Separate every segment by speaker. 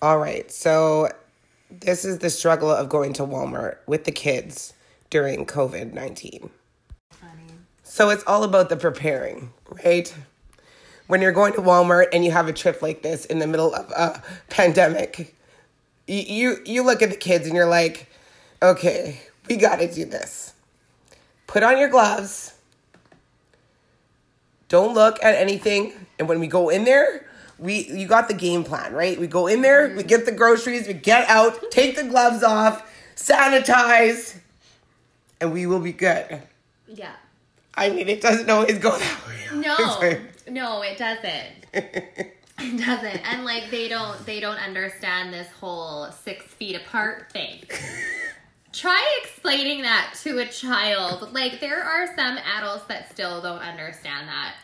Speaker 1: All right. So this is the struggle of going to Walmart with the kids during COVID 19. So it's all about the preparing, right? When you're going to Walmart and you have a trip like this in the middle of a pandemic, you you, look at the kids and you're like, okay, we got to do this. Put on your gloves. Don't look at anything. And when we go in there, we you got the game plan, right? We go in there, we mm-hmm. get the groceries, we get out, take the gloves off, sanitize, and we will be good.
Speaker 2: Yeah.
Speaker 1: I mean, it doesn't always go that way.
Speaker 2: No, no, it doesn't. It doesn't, and like they don't, they don't understand this whole six feet apart thing. Try explaining that to a child. Like there are some adults that still don't understand that.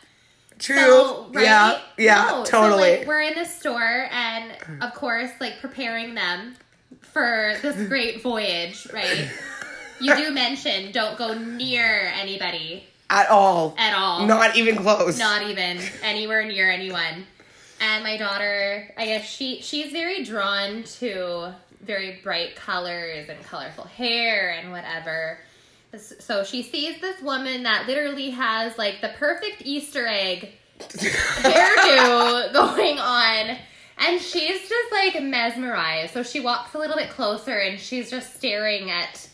Speaker 1: True.
Speaker 2: So, right?
Speaker 1: Yeah. Yeah.
Speaker 2: No,
Speaker 1: totally.
Speaker 2: So, like, we're in the store, and of course, like preparing them for this great voyage, right? You do mention don't go near anybody
Speaker 1: At all.
Speaker 2: at all.
Speaker 1: Not even close.
Speaker 2: Not even anywhere near anyone. And my daughter, I guess she she's very drawn to very bright colors and colorful hair and whatever. So she sees this woman that literally has like the perfect Easter egg hairdo going on. And she's just like mesmerized. So she walks a little bit closer and she's just staring at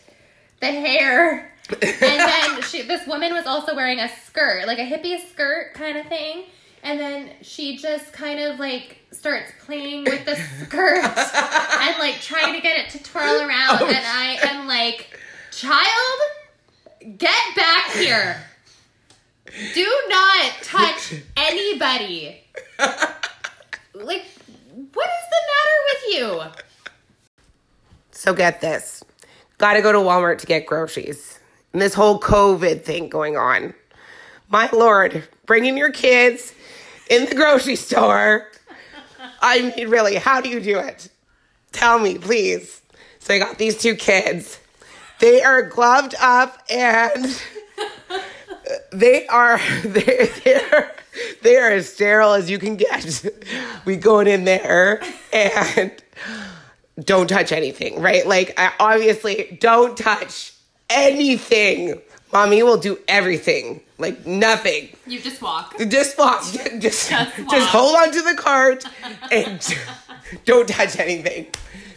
Speaker 2: the hair. and then she, this woman was also wearing a skirt, like a hippie skirt kind of thing. And then she just kind of like starts playing with the skirt and like trying to get it to twirl around. Oh, and I am like, child, get back here. Do not touch anybody. Like, what is the matter with you?
Speaker 1: So get this. Gotta go to Walmart to get groceries. And this whole COVID thing going on. My lord, bringing your kids in the grocery store. I mean, really, how do you do it? Tell me, please. So I got these two kids. They are gloved up and they are they they're they are as sterile as you can get. We going in there and don't touch anything, right? Like I obviously don't touch anything. Mommy will do everything. Like nothing.
Speaker 2: You just walk.
Speaker 1: Just walk. Just just,
Speaker 2: walk.
Speaker 1: hold on to the cart and don't touch anything.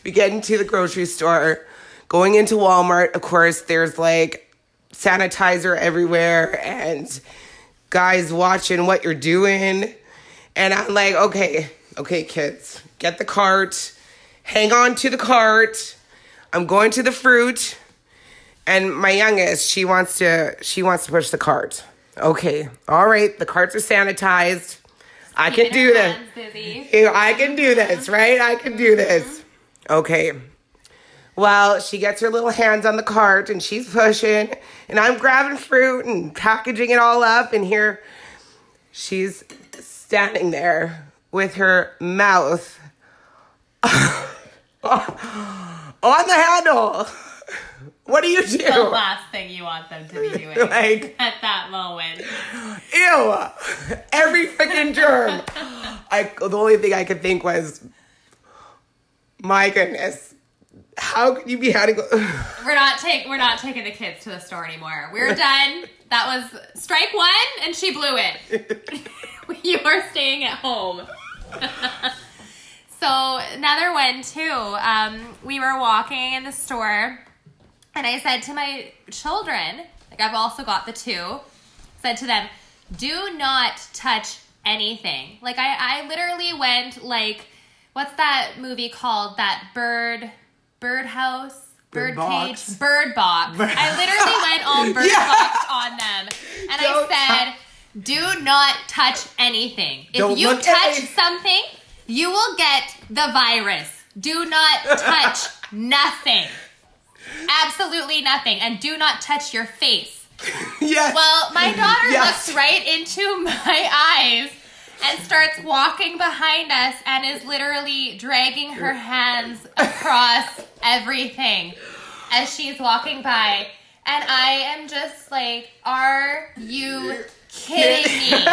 Speaker 1: We get into the grocery store, going into Walmart. Of course, there's like sanitizer everywhere and guys watching what you're doing. And I'm like, okay, okay, kids, get the cart, hang on to the cart. I'm going to the fruit. And my youngest, she wants to she wants to push the cart. Okay. All right, the carts are sanitized. I can do this. I can do this, right? I can do this. Okay. Well, she gets her little hands on the cart and she's pushing, and I'm grabbing fruit and packaging it all up. And here she's standing there with her mouth on the handle. What do you do?
Speaker 2: The last thing you want them to be doing
Speaker 1: Like,
Speaker 2: at that moment.
Speaker 1: ew, every freaking germ. I the only thing I could think was, my goodness, how could you be having?
Speaker 2: We're not take we're not taking the kids to the store anymore. We're done. That was strike one, and she blew it. you are staying at home. so another one too. Um, we were walking in the store, and I said to my children, like I've also got the two, said to them, "Do not touch anything." Like I, I literally went like, what's that movie called? That bird, birdhouse.
Speaker 1: Bird
Speaker 2: Bird
Speaker 1: box?
Speaker 2: cage, bird box. I literally went all bird
Speaker 1: Yeah.
Speaker 2: box on them, and
Speaker 1: Don't
Speaker 2: I said, "Do not touch anything. If
Speaker 1: Don't
Speaker 2: you touch something, you will get the virus. Do not touch nothing. Absolutely nothing, and do not touch your face."
Speaker 1: yes.
Speaker 2: Well, my daughter
Speaker 1: Yes.
Speaker 2: looks right into my eyes and starts walking behind us and is literally dragging her hands across everything as she's walking by. And I am just like, are you kidding me?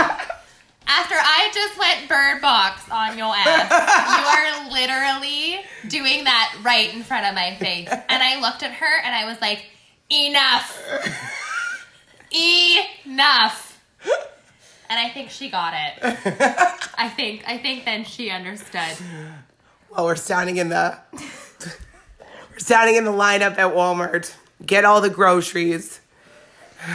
Speaker 2: After I just went bird box on your ass, you are literally doing that right in front of my face. And I looked at her and I was like, enough. enough. And I think she got it. I think I think then she understood.
Speaker 1: Well, we're standing in the we're standing in the lineup at Walmart. Get all the groceries.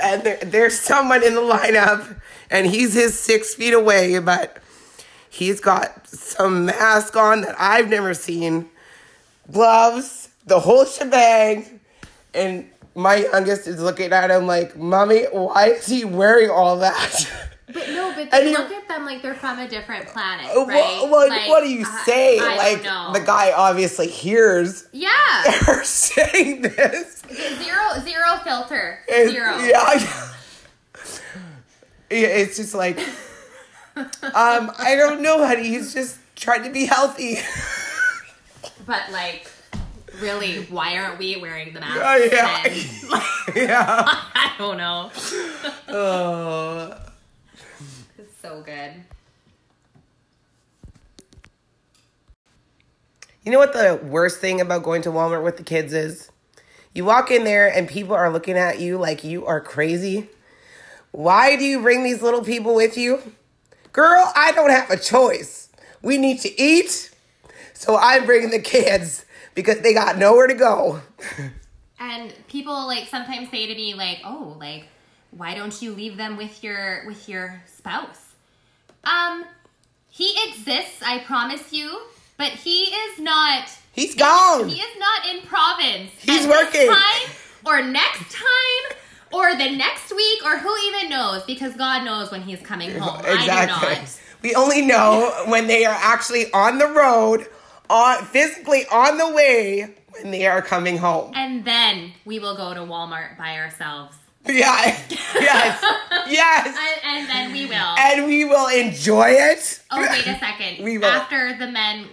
Speaker 1: and there, there's someone in the lineup, and he's his six feet away, but he's got some mask on that I've never seen, gloves, the whole shebang, and my youngest is looking at him like, "Mommy, why is he wearing all that?"
Speaker 2: But no, but
Speaker 1: And
Speaker 2: they
Speaker 1: you-
Speaker 2: look at them like they're from a different planet, right?
Speaker 1: what,
Speaker 2: Like,
Speaker 1: what do you say? Like the guy obviously hears
Speaker 2: Yeah,
Speaker 1: her saying this.
Speaker 2: zero zero filter,
Speaker 1: And-
Speaker 2: zero.
Speaker 1: Yeah. Yeah, It's just like, um, I don't know, honey. He's just trying to be healthy.
Speaker 2: But like, really, why aren't we wearing the mask?
Speaker 1: Oh, yeah.
Speaker 2: Like,
Speaker 1: yeah.
Speaker 2: I don't know.
Speaker 1: Oh.
Speaker 2: It's so good.
Speaker 1: You know what the worst thing about going to Walmart with the kids is? You walk in there and people are looking at you like you are crazy. Why do you bring these little people with you? Girl, I don't have a choice. We need to eat, so I'm bringing the kids because they got nowhere to go.
Speaker 2: And people like sometimes say to me like, "Oh, like why don't you leave them with your with your spouse?" Um, he exists, I promise you, but he is not
Speaker 1: He's gone.
Speaker 2: He is not in province.
Speaker 1: He's working.
Speaker 2: This time or next time or the next week or who even knows because God knows when he's coming home. I do not.
Speaker 1: We only know when they are actually on the road, on physically on the way when they are coming home.
Speaker 2: And then we will go to Walmart by ourselves.
Speaker 1: Yeah. Yes. yes.
Speaker 2: And, and then we will.
Speaker 1: And we will enjoy it.
Speaker 2: Oh, wait a second.
Speaker 1: We will.
Speaker 2: After the men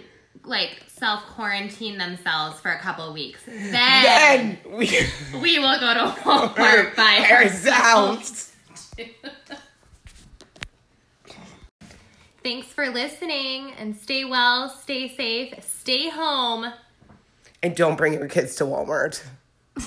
Speaker 2: like self quarantine themselves for a couple of weeks, then,
Speaker 1: Then we
Speaker 2: we will go to Walmart by ourselves.
Speaker 1: ourselves.
Speaker 2: Thanks for listening and stay well, stay safe, stay home.
Speaker 1: And don't bring your kids to Walmart.